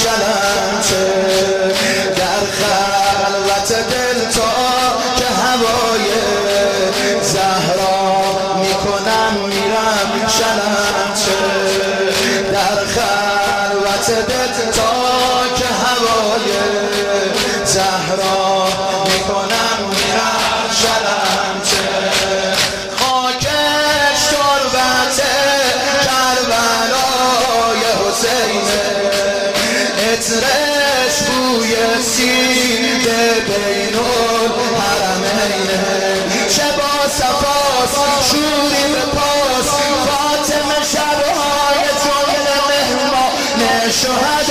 شلمته در خلوت دل تا که هوای زهرا خورشید بین الحرمین. شبا صفاس شوری به پاس. فاطمه شبهای تو مهمان شوهر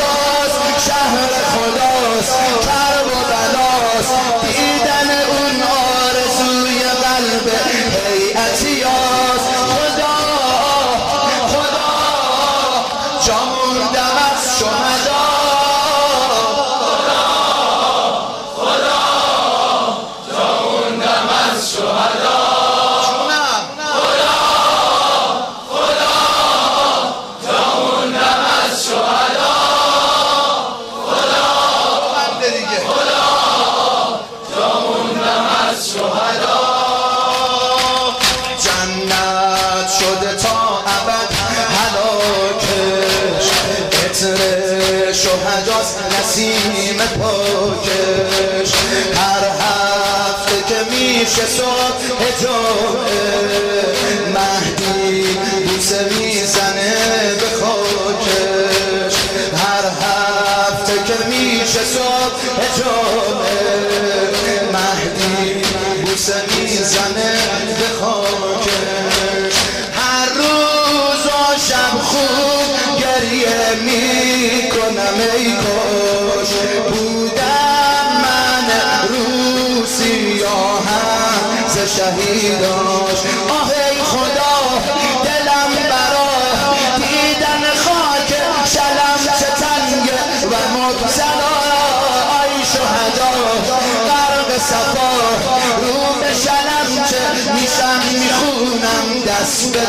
جنت شده تا ابد. هلاکش عطر شهداست نسیم پاکش. هر هفته که میشه صبح جمعه مهدی بوسه می‌زنه به خاکش. هر هفته که میشه صبح جمعه می‌کنم ای بودم من روسی هم ز شهیداش آه ای خدا دلم برا دیدن خاک شلم چه تنگه و مبتلا. ای شهدا غرق صفا رو به شلم چه میشم می‌خونم دست به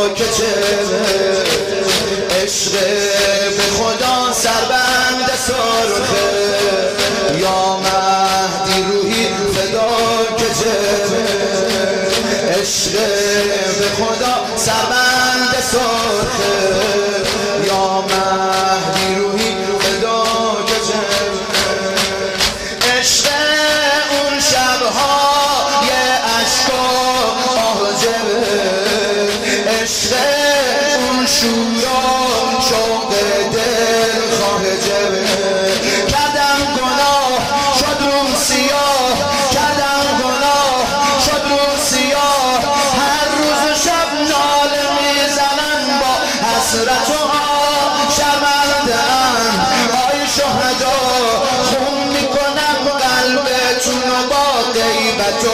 خاک جبه عشق به خدا سربند سرخه یا مهدی روحی فداک جبه عشق به خدا سربند سرخه شوق دل خواه جبه کردم گناه شد روم سیاه. کردم گناه شد روم سیاه. هر روز و شب ناله می‌زنم با حسرت و آه شرمندم آی شهدا خون می‌کنم قلبتون و با غیبت و